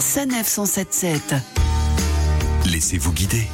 Sanef 177. Laissez-vous guider.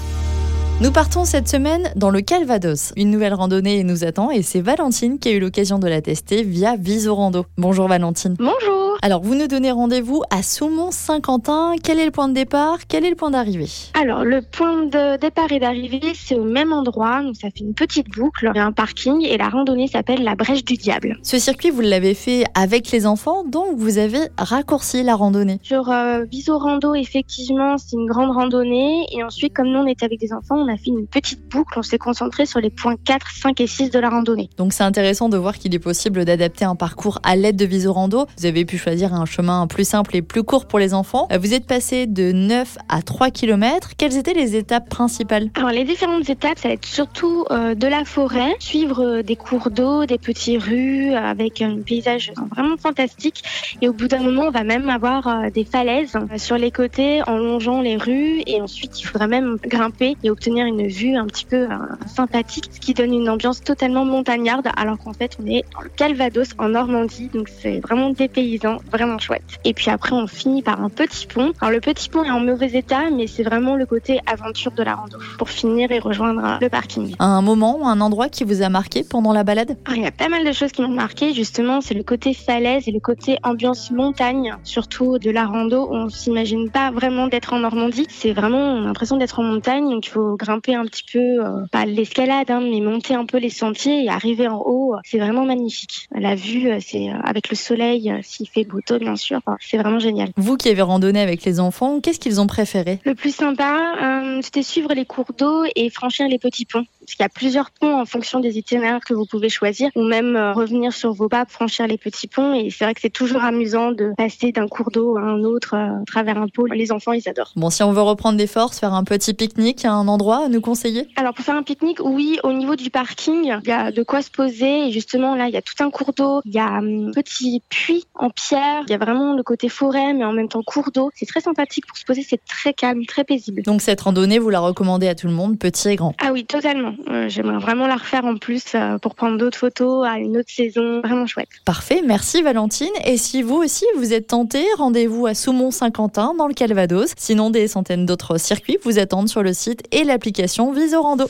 Nous partons cette semaine dans le Calvados. Une nouvelle randonnée nous attend et c'est Valentine qui a eu l'occasion de la tester via Visorando. Bonjour Valentine. Bonjour. Alors, vous nous donnez rendez-vous à Saumont-Saint-Quentin. Quel est le point de départ? Quel est le point d'arrivée? Alors, le point de départ et d'arrivée, c'est au même endroit. Donc, ça fait une petite boucle. Il y a un parking et la randonnée s'appelle la Brèche du Diable. Ce circuit, vous l'avez fait avec les enfants, donc vous avez raccourci la randonnée. Sur euh, Visorando, effectivement, c'est une grande randonnée. Et ensuite, comme nous, on était avec des enfants, on a fait une petite boucle. On s'est concentré sur les points 4, 5 et 6 de la randonnée. Donc, c'est intéressant de voir qu'il est possible d'adapter un parcours à l'aide de Visorando. Vous avez pu choisir un chemin plus simple et plus court pour les enfants. Vous êtes passé de 9 à 3 km. Quelles étaient les étapes principales? Alors les différentes étapes, ça va être surtout euh, de la forêt, suivre euh, des cours d'eau, des petites rues avec un paysage vraiment fantastique. Et au bout d'un moment, on va même avoir euh, des falaises sur les côtés en longeant les rues. Et ensuite, il faudra même grimper et obtenir une vue un petit peu sympathique, ce qui donne une ambiance totalement montagnarde, alors qu'en fait, on est le Calvados en Normandie. Donc c'est vraiment dépaysant, vraiment chouette. Et puis après, on finit par un petit pont. Alors le petit pont est en mauvais état, mais c'est vraiment le côté aventure de la rando pour finir et rejoindre le parking. Un moment ou un endroit qui vous a marqué pendant la balade? Il y a pas mal de choses qui m'ont marqué. Justement, c'est le côté falaise et le côté ambiance montagne, surtout de la rando. On s'imagine pas vraiment d'être en Normandie. C'est vraiment l'impression d'être en montagne, donc il faut grimper un petit peu, euh, pas l'escalade, hein, mais monter un peu les sentiers et arriver en haut. C'est vraiment magnifique. La vue, euh, c'est euh, avec le soleil, s'il fait bien sûr. C'est vraiment génial. Vous qui avez randonné avec les enfants, qu'est-ce qu'ils ont préféré? Le plus sympa, euh, c'était suivre les cours d'eau et franchir les petits ponts. Parce qu'il y a plusieurs ponts en fonction des itinéraires que vous pouvez choisir, ou même euh, revenir sur vos pas, franchir les petits ponts. Et c'est vrai que c'est toujours amusant de passer d'un cours d'eau à un autre euh, à travers un pôle. Les enfants, ils adorent. Bon, si on veut reprendre des forces, faire un petit pique-nique, à un endroit à nous conseiller? Alors pour faire un pique-nique, oui, au niveau du parking, il y a de quoi se poser. Et justement, là, il y a tout un cours d'eau, il y a un petit puits en pierre, il y a vraiment le côté forêt, mais en même temps cours d'eau. C'est très sympathique pour se poser, c'est très calme, très paisible. Donc cette randonnée, vous la recommandez à tout le monde, petit et grand? Ah oui, totalement. Euh, j'aimerais vraiment la refaire en plus euh, pour prendre d'autres photos à une autre saison. Vraiment chouette. Parfait, merci Valentine. Et si vous aussi vous êtes tenté, rendez-vous à Soumont-Saint-Quentin dans le Calvados. Sinon, des centaines d'autres circuits vous attendent sur le site et l'application Visorando.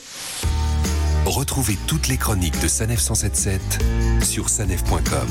Retrouvez toutes les chroniques de Sanef 177 sur sanef.com.